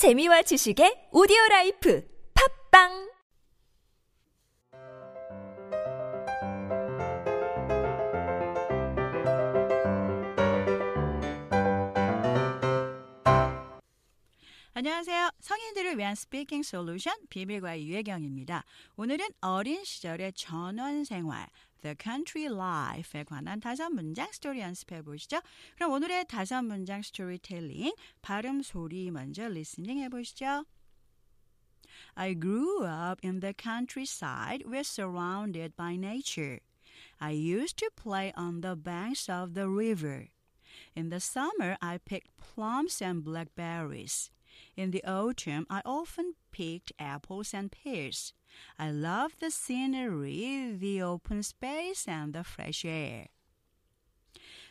재미와 지식의 오디오 life 팟빵 안녕하세요. 성인들을 위한 speaking solution 비밀과외 유혜경입니다. 오늘은 어린 시절의 전원 생활, The Country Life에 관한 다섯 문장 스토리 연습해 보시죠. 그럼 오늘의 다섯 문장 스토리텔링 발음 소리 먼저 리스닝 해 보시죠. I grew up in the countryside. We're surrounded by nature. I used to play on the banks of the river. In the summer, I picked plums and blackberries. In the autumn, I often picked apples and pears. I love the scenery, the open space, and the fresh air.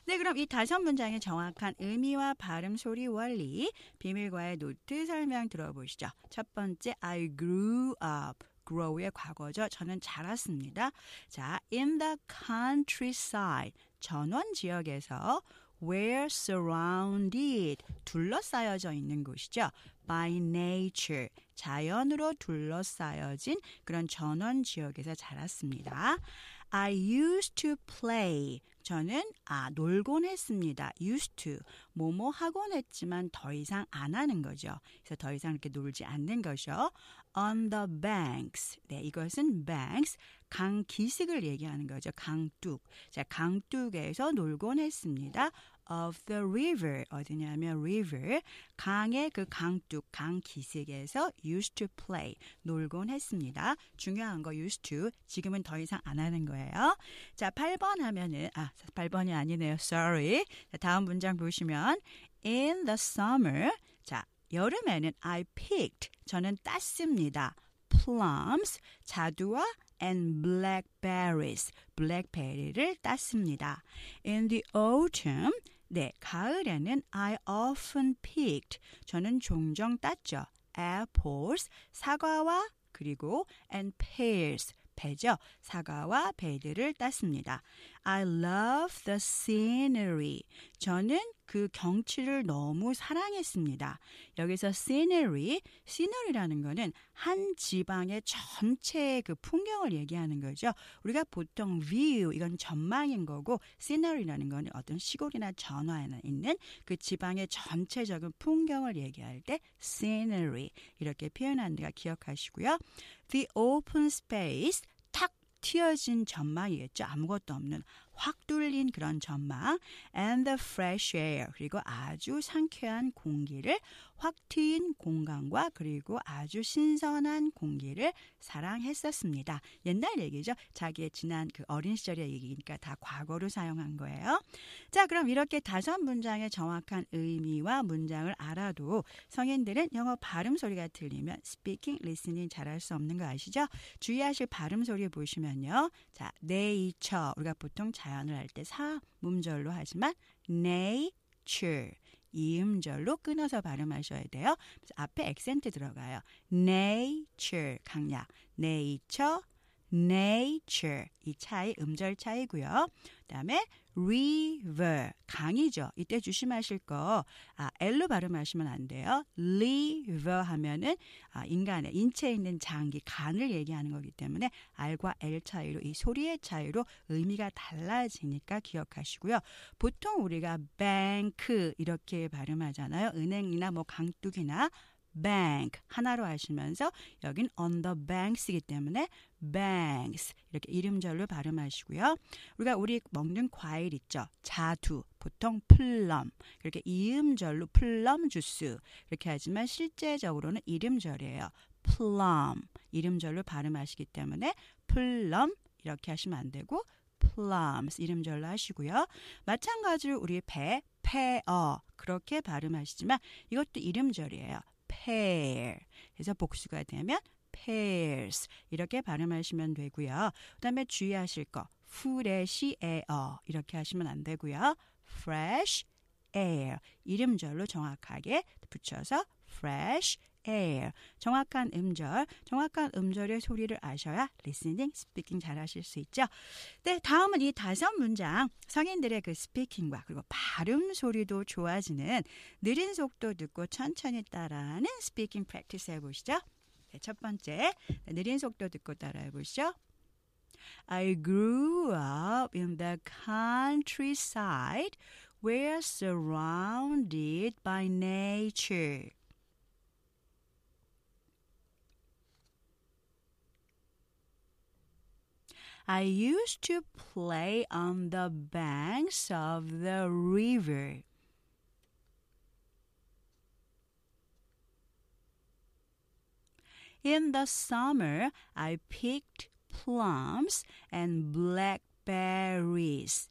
네, 그럼 이 다섯 문장의 정확한 의미와 발음 소리 원리, 비밀과외 노트 설명 들어보시죠. 첫 번째, I grew up. grow의 과거죠. 저는 자랐습니다. 자, in the countryside. 전원 지역에서 where surrounded 둘러싸여져 있는 곳이죠. by nature 자연으로 둘러싸여진 그런 전원 지역에서 자랐습니다. I used to play. 저는 아 놀곤 했습니다. used to 뭐뭐 하곤 했지만 더 이상 안 하는 거죠. 그래서 더 이상 이렇게 놀지 않는 거죠. On the banks. 네, 이것은 banks 강 기슭을 얘기하는 거죠. 강둑. 자, 강둑에서 놀곤 했습니다. of the river 어디냐면 river 강의 그 강둑 강 기슭에서 used to play 놀곤 했습니다. 중요한 거 used to 지금은 더 이상 안 하는 거예요. 자 8번 하면은 아 8번이 아니네요. sorry. 자, 다음 문장 보시면 in the summer 자 여름에는 I picked 저는 땄습니다. plums 자두와 and blackberries blackberry를 땄습니다. In the autumn 네, 가을에는 I often picked. 저는 종종 땄죠. apples, 사과와 그리고 and pears, 배죠. 사과와 배들을 땄습니다. I love the scenery. 저는 그 경치를 너무 사랑했습니다. 여기서 scenery, scenery라는 거는 한 지방의 전체 그 풍경을 얘기하는 거죠. 우리가 보통 view, 이건 전망인 거고 scenery라는 거는 어떤 시골이나 전화에 있는 그 지방의 전체적인 풍경을 얘기할 때 scenery 이렇게 표현하는 데가 기억하시고요. The open space, 탁 튀어진 전망이겠죠. 아무것도 없는 확 뚫린 그런 전망 and the fresh air 그리고 아주 상쾌한 공기를 확 트인 공간과 그리고 아주 신선한 공기를 사랑했었습니다. 옛날 얘기죠. 자기의 지난 그 어린 시절의 얘기니까 다 과거로 사용한 거예요. 자, 그럼 이렇게 다섯 문장의 정확한 의미와 문장을 알아도 성인들은 영어 발음 소리가 들리면 speaking, listening 잘할 수 없는 거 아시죠? 주의하실 발음 소리 보시면요. 자, nature 우리가 보통 자연을 할 때 삼음절로 하지만 이 음절로 끊어서 발음하셔야 돼요. 앞에 액센트 들어가요. nature 강약 nature nature 이 차이 음절 차이고요. 그다음에 river 강이죠. 이때 조심하실 거 아, L로 발음하시면 안 돼요. liver 하면은 아, 인간의 인체에 있는 장기 간을 얘기하는 거기 때문에 R과 L 차이로 이 소리의 차이로 의미가 달라지니까 기억하시고요. 보통 우리가 bank 이렇게 발음하잖아요. 은행이나 뭐 강둑이나 bank 하나로 하시면서 여긴 on the banks이기 때문에 banks 이렇게 일음절로 발음하시고요. 우리가 우리 먹는 과일 있죠. 자두 보통 plum 이렇게 이음절로 plum 주스 이렇게 하지만 실제적으로는 일음절이에요. plum 일음절로 발음하시기 때문에 plum 이렇게 하시면 안 되고 plums 일음절로 하시고요. 마찬가지로 우리 배, pear 그렇게 발음하시지만 이것도 이름절이에요. Pear. 그래서 복수가 되면 pears 이렇게 발음하시면 되고요. 그다음에 주의하실 거 fresh air 이렇게 하시면 안 되고요. fresh air 이름절로 정확하게 붙여서 fresh air. 정확한 음절, 정확한 음절의 소리를 아셔야 listening, speaking 잘 하실 수 있죠. 네, 다음은 이 다섯 문장 성인들의 그 스피킹과 그리고 발음 소리도 좋아지는 느린 속도 듣고 천천히 따라하는 스피킹 프랙티스 해보시죠. 네, 첫 번째, 느린 속도 듣고 따라해 보시죠. I grew up in the countryside where surrounded by nature. I used to play on the banks of the river. In the summer, I picked plums and blackberries.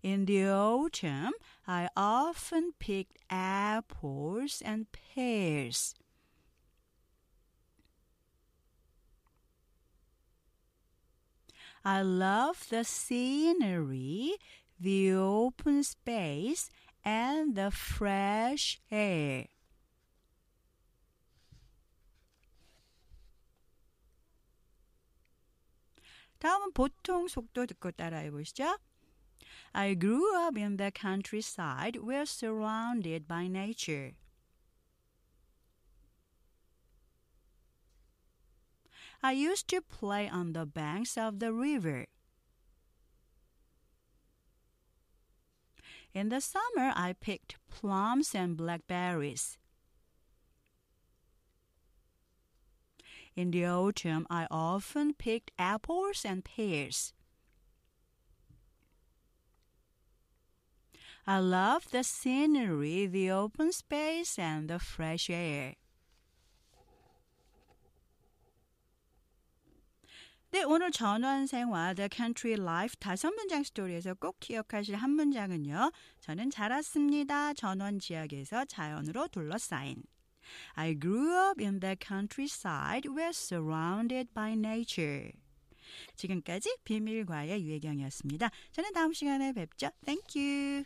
In the autumn, I often picked apples and pears. I love the scenery, the open space, and the fresh air. 다음은 보통 속도 듣고 따라해 보시죠. I grew up in the countryside where surrounded by nature. I used to play on the banks of the river. In the summer, I picked plums and blackberries. In the autumn, I often picked apples and pears. I love the scenery, the open space, and the fresh air. 네, 오늘 전원 생활 The Country Life 다섯 문장 스토리에서 꼭 기억하실 한 문장은요. 저는 자랐습니다. 전원 지역에서 자연으로 둘러싸인. I grew up in the countryside where surrounded by nature. 지금까지 비밀과의 유혜경이었습니다. 저는 다음 시간에 뵙죠. Thank you.